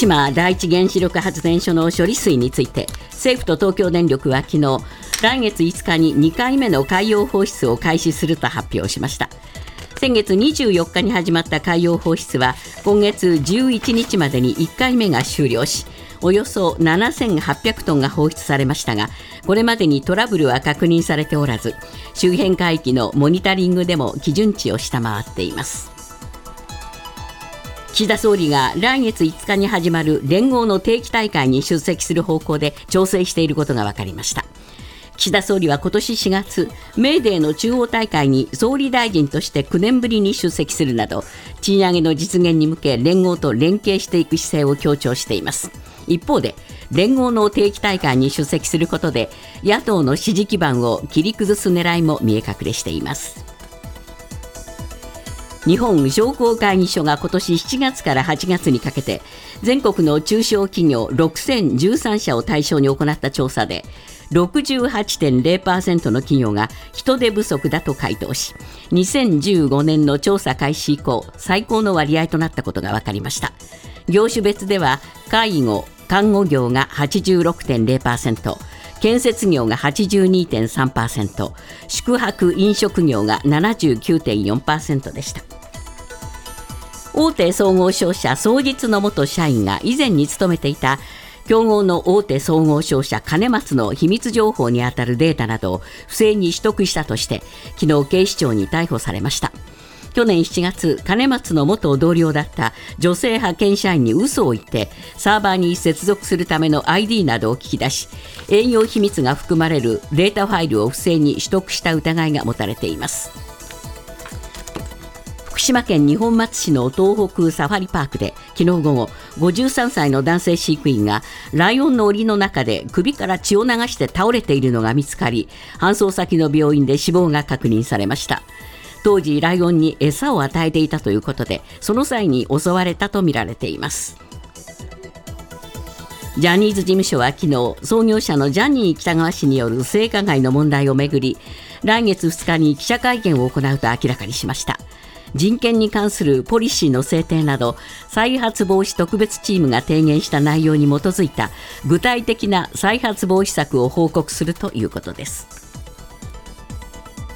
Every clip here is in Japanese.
島第一原子力発電所の処理水について政府と東京電力は昨日来月5日に2回目の海洋放出を開始すると発表しました。先月24日に始まった海洋放出は今月11日までに1回目が終了しおよそ7800トンが放出されましたがこれまでにトラブルは確認されておらず周辺海域のモニタリングでも基準値を下回っています。岸田総理が来月5日に始まる連合の定期大会に出席する方向で調整していることが分かりました岸田総理は今年4月、メーデーの中央大会に総理大臣として9年ぶりに出席するなど、賃上げの実現に向け連合と連携していく姿勢を強調しています。一方で、連合の定期大会に出席することで、野党の支持基盤を切り崩す狙いも見え隠れしています。日本商工会議所が今年7月から8月にかけて全国の中小企業6013社を対象に行った調査で68.0%の企業が人手不足だと回答し2015年の調査開始以降最高の割合となったことが分かりました。業種別では介護看護業が86.0%建設業が82.3%宿泊飲食業が79.4%でした。大手総合商社双日の元社員が以前に勤めていた競合の大手総合商社兼松の秘密情報にあたるデータなどを不正に取得したとして昨日警視庁に逮捕されました。去年7月兼松の元同僚だった女性派遣社員に嘘を言ってサーバーに接続するための ID などを聞き出し営業秘密が含まれるデータファイルを不正に取得した疑いが持たれています。福島県二本松市の東北サファリパークで昨日午後53歳の男性飼育員がライオンの檻の中で首から血を流して倒れているのが見つかり搬送先の病院で死亡が確認されました。当時ライオンに餌を与えていたということでその際に襲われたとみられています。ジャニーズ事務所は昨日創業者のジャニー喜多川氏による性加害の問題をめぐり来月2日に記者会見を行うと明らかにしました。人権に関するポリシーの制定など再発防止特別チームが提言した内容に基づいた具体的な再発防止策を報告するということです。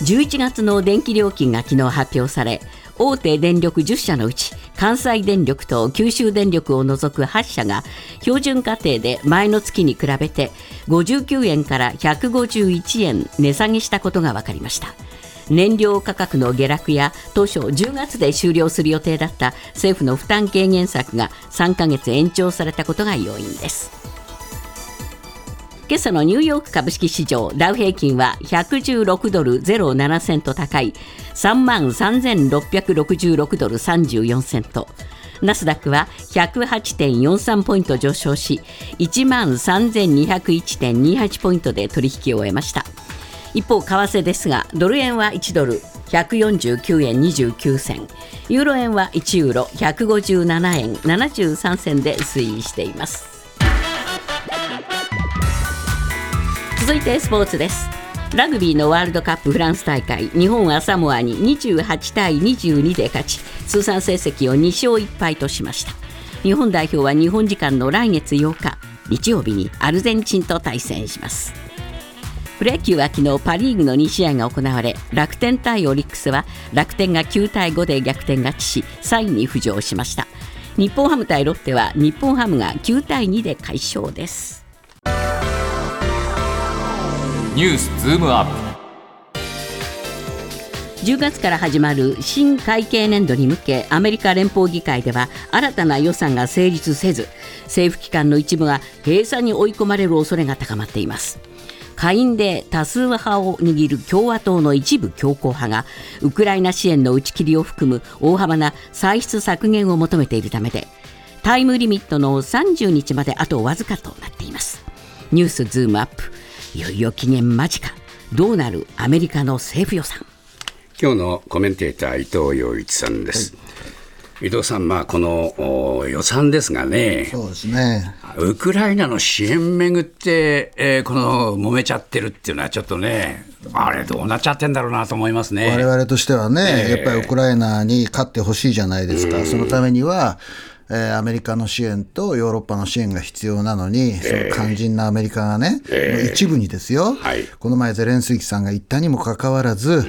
11月の電気料金が昨日発表され大手電力10社のうち関西電力と九州電力を除く8社が標準家庭で前の月に比べて59円から151円値下げしたことが分かりました。燃料価格の下落や当初10月で終了する予定だった政府の負担軽減策が3ヶ月延長されたことが要因です今朝のニューヨーク株式市場ダウ平均は116ドル07セント高い3万3666ドル34セント。ナスダックは108.43ポイント上昇し1万3201.28ポイントで取引を終えました。一方為替ですがドル円は1ドル149円29銭。ユーロ円は1ユーロ157円73銭で推移しています。続いてスポーツです。ラグビーのワールドカップフランス大会日本はサモアに28対22で勝ち通算成績を2勝1敗としました。日本代表は日本時間の来月8日日曜日にアルゼンチンと対戦します。プロ野球は昨日パ・リーグの2試合が行われ楽天対オリックスは楽天が9対5で逆転勝ちし3位に浮上しました。日本ハム対ロッテは日本ハムが9対2で快勝です。ニュースズームアップ。10月から始まる新会計年度に向けアメリカ連邦議会では新たな予算が成立せず政府機関の一部が閉鎖に追い込まれる恐れが高まっています。下院で多数派を握る共和党の一部強硬派がウクライナ支援の打ち切りを含む大幅な歳出削減を求めているためでタイムリミットの30日まであとわずかとなっています。ニュースズームアップ。いよいよ期限間近。どうなるアメリカの政府予算。今日のコメンテーター伊藤洋一さんです、はい。伊藤さん、まあ、この予算ですがね、そうですね。ウクライナの支援めぐって、えー、この揉めちゃってるっていうのは、ちょっとね、あれ、どうなっちゃってんだろうなと思いますね。我々としてはね、えー、やっぱりウクライナに勝ってほしいじゃないですか、そのためには、えーアメリカの支援とヨーロッパの支援が必要なのに、その肝心なアメリカがね、一部にですよ、はい。この前、ゼレンスキーさんが言ったにもかかわらず、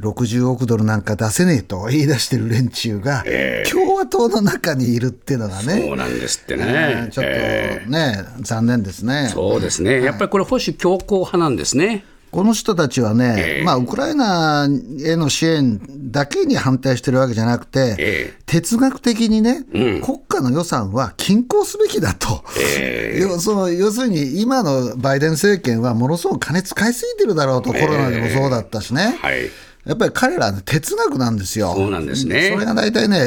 60億ドルなんか出せねえと言い出してる連中が、共和党の中にいるっていうのがね、そうなんですってえねー。ちょっとえね、残念ですね。ーそうですね、やっぱりこれ、保守強硬派なんですね。この人たちはね、まあ、ウクライナへの支援だけに反対してるわけじゃなくて、え哲学的にね、国家の予算は均衡すべきだと、要その要するに今のバイデン政権はものすごく金使いすぎてるだろうと、コロナでもそうだったしね。はいやっぱり彼ら、ね、哲学なんですよ。そうなんですねそれが大体ね、え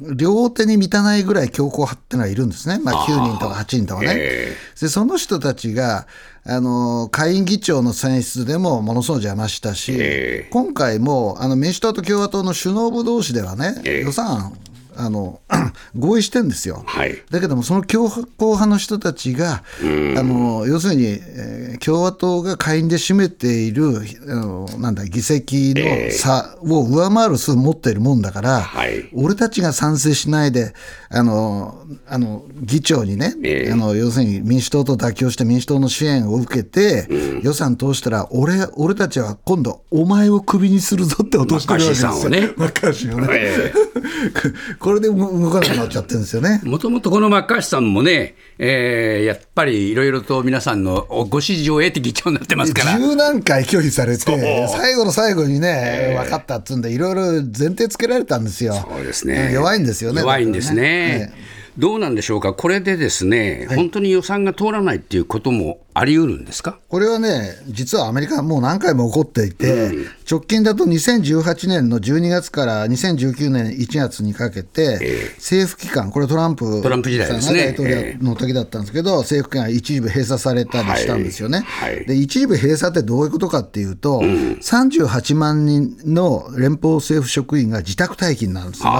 ー両手に満たないぐらい強硬派ってのはいるんですね。まあ、9人とか8人とかね。えで、その人たちが、あの、下院議長の選出でもものすごく邪魔したし、ええ今回も、あの、民主党と共和党の首脳部同士ではね、ええ予算、あの、合意してんですよ。はい。だけども、その強硬派の人たちが、あの要するに、えー共和党が下院で占めているあのなんだ議席の差を上回る数持っているもんだから、はい。俺たちが賛成しないで、あのあの議長にね、ええ。あの要するに民主党と妥協して民主党の支援を受けて、予算通したら俺、俺たちは今度、お前をクビにするぞって落としてるわけですよ。ね これで動かなくなっちゃってるんですよね。もともとこのマッカーシーさんもね、えーやっぱりいろいろと皆さんのご支持を得て議長になってますから。十何回拒否されて、最後の最後にね、分かったっつうんで、いろいろ前提つけられたんですよ。そうですね。弱いんですよね。弱いんですね。だからどうなんでしょうか、これでですね、本当に予算が通らないっていうこともあり得るんですか？これはね、実はアメリカはもう何回も起こっていて、直近だと2018年の12月から2019年1月にかけて、政府機関、これトランプトランプ時代ですね。さんが大統領の時だったんですけど、政府機関が一部閉鎖されたりしたんですよね。はい。はい。で一部閉鎖ってどういうことかっていうと、38万人の連邦政府職員が自宅待機になるんですね。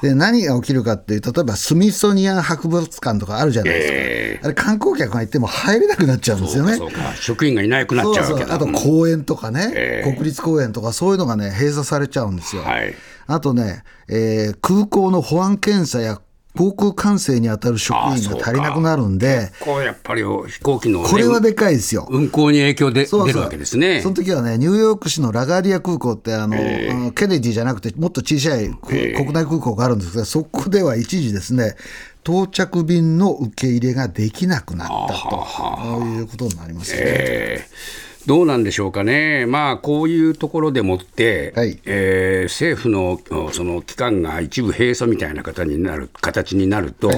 で何が起きるかっていう、例えばスミソニアン博物館とかあるじゃないですか、あれ、観光客が行っても入れなくなっちゃうんですよね。職員がいなくなっちゃうあとうん。公園とかね、ええ。国立公園とか、そういうのがね、閉鎖されちゃうんですよ。はい。あとね、えー空港の保安検査や航空管制に当たる職員が足りなくなるんで、こうやっぱり飛行機の、ね、これはでかいですよ。運航に影響で出るわけですね。その時はね、ニューヨーク市のラガーディア空港ってあの、あのケネディじゃなくて、もっと小さいく国内空港があるんですが、そこでは一時ですね、到着便の受け入れができなくなったと。いうことになりますね。えーどうなんでしょうかね、まあ、こういうところでもって、はい。えー政府のおその機関が一部閉鎖みたいな形になる形になると、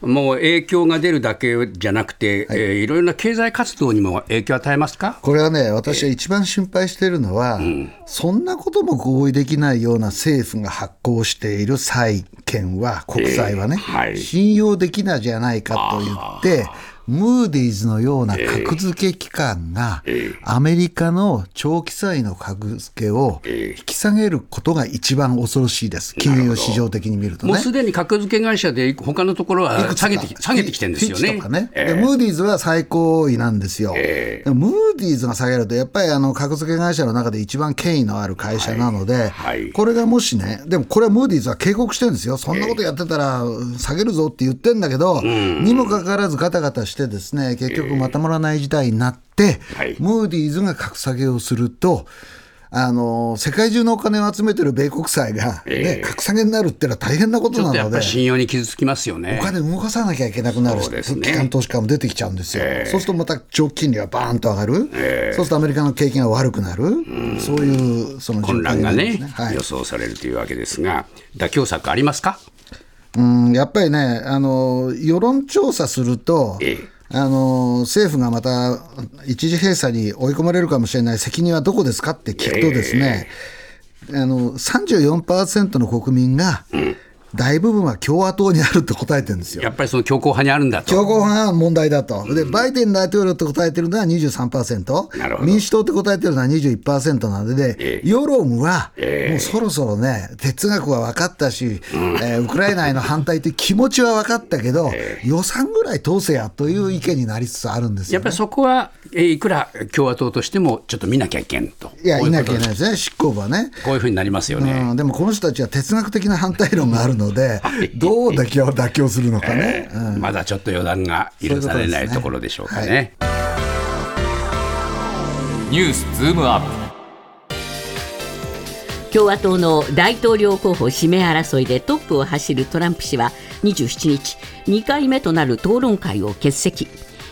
もう影響が出るだけじゃなくて、い。えーいろいろな経済活動にも影響を与えますか？これはね、私は一番心配しているのは、そんなことも合意できないような政府が発行している債券は、国債はね、えーはい。信用できないじゃないかと言って、ムーディーズのような格付け機関が、アメリカの長期債の格付けを引き下げることが一番恐ろしいです、金融市場的に見るとね。もうすでに格付け会社で他のところは下げてき下げてきてるんですよね。とかね、えでムーディーズは最高位なんですよ、えでもムーディーズが下げると、やっぱりあの格付け会社の中で一番権威のある会社なので、はい。これがもしね、でもこれはムーディーズは警告してるんですよ、そんなことやってたら下げるぞって言ってんだけど、にもかかわらずガタガタして、ですね結局まとまらない事態になって、はい。ムーディーズが格下げをすると、あの世界中のお金を集めてる米国債が、ねえ。え格下げになるっていうのは大変なことなのでちょっとやっぱり。信用に傷つきますよね。お。金動かさなきゃいけなくなるね。機関投資家も出てきちゃうんですよ、ええ。そうするとまた長期金利がバーンと上がる、そうするとアメリカの景気が悪くなる、そういうその混乱がねはい。予想されるというわけですが、妥協策ありますか？うん、やっぱりねあの、世論調査すると、ええあの政府がまた一時閉鎖に追い込まれるかもしれない責任はどこですかって聞くとですね、あの34%の国民が、大部分は共和党にあるって答えてるんですよ。やっぱりその強硬派にあるんだと。強硬派が問題だと、でバイデン大統領って答えてるのは23%、なるほど民主党って答えてるのは21%なので、え世論はええもうそろそろね、哲学は分かったし、えーウクライナへの反対という気持ちは分かったけど、予算ぐらい通せやという意見になりつつあるんですよ、ねやっぱり。そこは、えーいくら共和党としてもちょっと見なきゃいけんと。いや、いうなきゃいけないですね、執行部はね。こういうふうになりますよね。うん、でもこの人たちは哲学的な反対論があるんので、どう妥協妥協するのかね。うん。まだちょっと予断が許されないところでしょうかね。ニュースズームアップ。共和党の大統領候補指名争いでトップを走るトランプ氏は27日2回目となる討論会を欠席。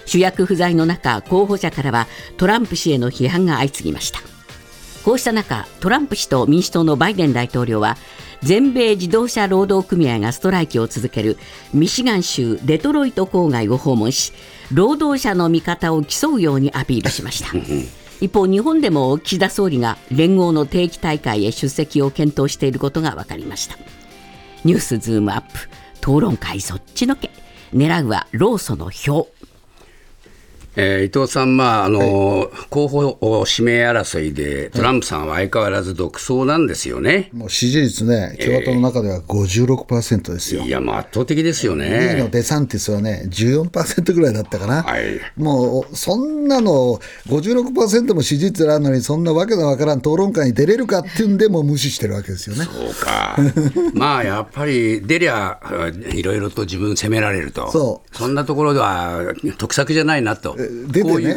主役不在の中候補者からはトランプ氏への批判が相次ぎましたこうした中トランプ氏と民主党のバイデン大統領は全米自動車労働組合がストライキを続けるミシガン州デトロイト郊外を訪問し労働者の味方を競うようにアピールしました。一方日本でも岸田総理が連合の定期大会へ出席を検討していることが分かりました。ニュースズームアップ討論会そっちのけ。狙うは労組の票えー伊藤さん、まああの候補指名争いで、トランプさんは相変わらず独走なんですよね。もう支持率ね、共和党の中では56%ですよ。いや、もう圧倒的ですよ2位のね。デサンティスはね、14%ぐらいだったかな、はいもうそんなの、56%も支持率あるのに、そんなわけのわからん討論会に出れるかっていうんで、もう無視してるわけですよね。そうか。まあ、やっぱり出りゃ、いろいろと自分責められると。そうんなところでは、得策じゃないなと。出てね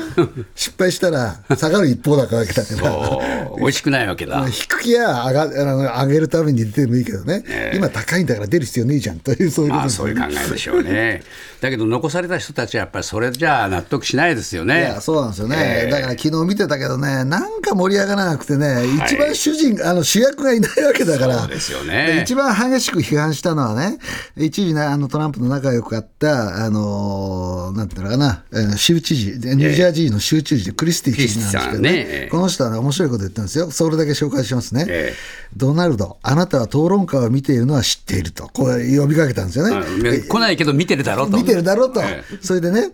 失敗したら下がる一方だからだから。そう。美味しくないわけだ。低きや上があの上げるために出てもいいけどね、今高いんだから出る必要ねえじゃんという、そういうことね。そういう考えでしょうね。だけど、残された人たちはやっぱりそれじゃあ納得しないですよね。いやそうなんですよね、だから昨日見てたけどね、なんか盛り上がらなくてね、一番主人、あの主役がいないわけだから、ですよね。で一番激しく批判したのはね、一時ね、あのトランプの仲良かった、あのなんていうのかな、えー州知事、ニュージャージーの州知事でクリスティ知事なんですけどね、この人はね、面白いこと言ってるんですよ、それだけ紹介しますね。えドナルド、あなたは討論会を見ているのは知っていると、こう呼びかけたんですよね。うん来ないけど見てるだろうと。見てるだろうと、えそれでね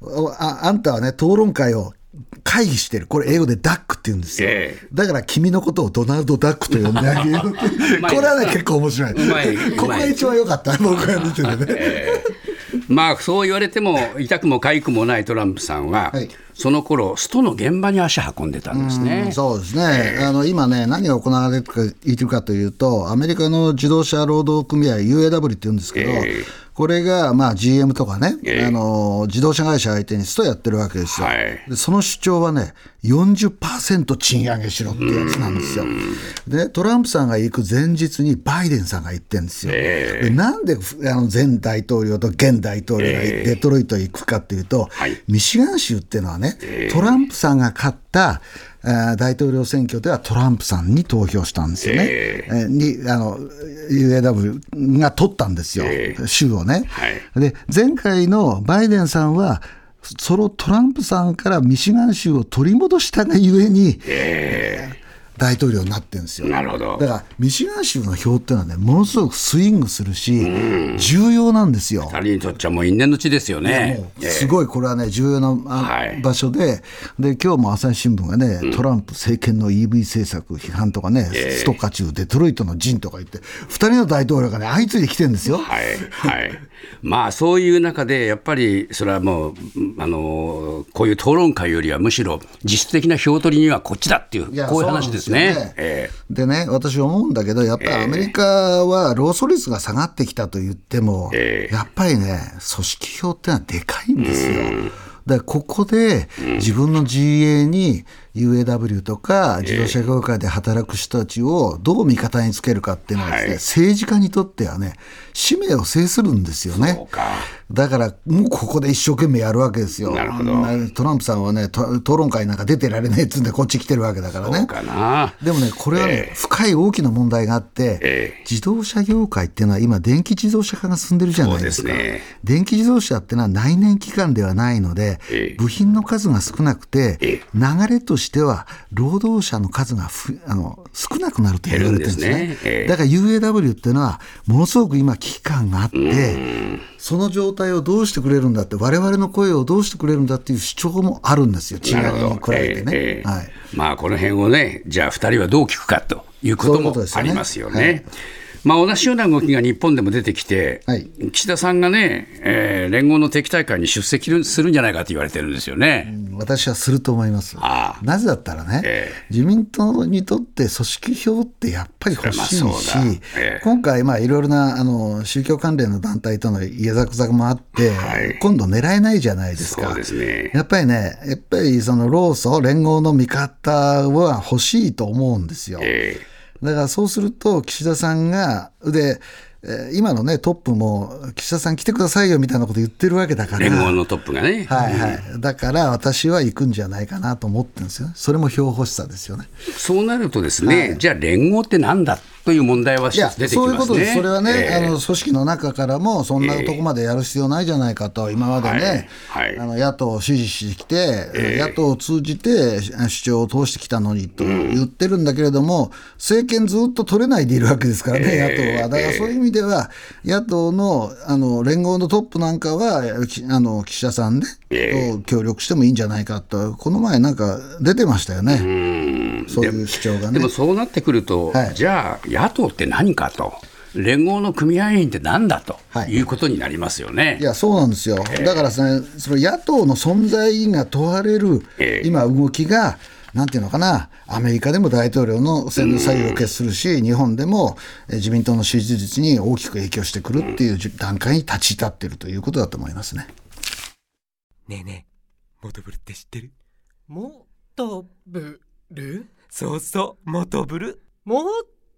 おあ、あんたはね、討論会を会議してる、これ、英語でダックって言うんですよ、ええ。だから君のことをドナルド・ダックと呼んであげようって。まい。これはね、結構面白い。ここが一番良かった、僕が見ててね。まあそう言われても痛くも痒くもないトランプさんは、はい。その頃ストの現場に足運んでたんですね。そうですね、あの今ね、何が行われているかというと、アメリカの自動車労働組合、UAW って言うんですけど、ええ。これがまあ GM とかね、ええ。あの、自動車会社相手にストやってるわけですよ。はい。でその主張はね、40%賃上げしろってやつなんですよ。で、トランプさんが行く前日にバイデンさんが行ってるんですよ。えでなんであの前大統領と現大統領がええ。デトロイトへ行くかっていうと、はい。ミシガン州っていうのはね、トランプさんが勝った大統領選挙ではトランプさんに投票したんですよね。ええ。ーにあの UAW が取ったんですよ、え州をね、はい。で、前回のバイデンさんは、そのトランプさんからミシガン州を取り戻したがゆえに、大統領になってるんですよ。なるほどだから、ミシガン州の票っていうのはね、ものすごくスイングするし、重要なんですよ。彼にとっちゃもう因縁の地ですよね。すごいこれはね、重要なあはい場所で、で今日も朝日新聞がね、トランプ政権の EV 政策批判とかね、スト渦中、デトロイトの陣とか言って、2人の大統領がね、相次いで来てるんですよ。はいはい、まあそういう中で、やっぱりそれはもう、あのこういう討論会よりは、むしろ実質的な票取りにはこっちだっていう、いやこういう話ですね。そうなんですよえでね、私思うんだけど、やっぱりアメリカは労組率が下がってきたと言っても、ええ。やっぱりね、組織票ってのはでかいんですよ。だからここで自分の GA に UAW とか自動車業界で働く人たちをどう味方につけるかっていうのはですね、はい政治家にとってはね、使命を制するんですよえね。かだから、もうここで一生懸命やるわけですよ。なるほどうんトランプさんはね、と討論会なんか出てられねえっつうんで、こっち来てるわけだからね。そうかな。でもね、これはね、深い大きな問題があって、ええ自動車業界っていうのは今、電気自動車化が進んでるじゃないですか。すね電気自動車っていうのは内燃機関ではないので、ええ部品の数が少なくて、ええ流れとしては労働者の数がふあの少なくなると言われてるんですね。すね。ええ。だから UAW っていうのは、ものすごく今、危機感があって、その状態をどうしてくれるんだって、我々の声をどうしてくれるんだっていう主張もあるんですよ、賃上げに比べてね。ええええ。はい。まあこの辺をね、じゃあ2人はどう聞くかということもありますよはい。ね。まあ、同じような動きが日本でも出てきて、はい岸田さんがね、えー連合の敵大会に出席するんじゃないかと言われてるんですよね。私はすると思います。なぜだったらね、え自民党にとって組織票ってやっぱり欲しいし、ええ今回、まあいろいろなあの宗教関連の団体との家ざくざくもあって、はい今度狙えないじゃないですか。すねやっぱりね、やっぱりその労組、連合の味方は欲しいと思うんですよ。えだからそうすると、岸田さんが、で、えー今のね、トップも、岸田さん来てくださいよみたいなこと言ってるわけだから。ー連合のトップがね、はいはい。だから私は行くんじゃないかなと思ってるんですよね。それも票欲しさですよね。そうなるとですね、じゃあ連合ってなんだという問題は出てきそういうますね。ことです。それはね、えーあの組織の中からも、そんなとこまでやる必要ないじゃないかと、今までね、はいはい。あの野党を支持してきて、野党を通じて主張を通してきたのにと言ってるんだけれども、政権ずっと取れないでいるわけですからね、野党は。だからそういう意味では、野党のあの連合のトップなんかは、きあの岸田さんね、と協力してもいいんじゃないかと、この前なんか出てましたよね、そういう主張がね。でも。そうなってくると、はい。じゃあ野党って何かと。連合の組合員ってなんだとはいいうことになりますよね。いや、そうなんですよ。だからですね、その野党の存在意義が問われるええ今、動きが、なんていうのかな、アメリカでも大統領の選の左右を決するし、日本でもえー自民党の支持率に大きく影響してくるっていうじ段階に立ち至っているということだと思いますね。ねえねえ、モトブルって知ってる？もとぶるそうそう、モトブル？も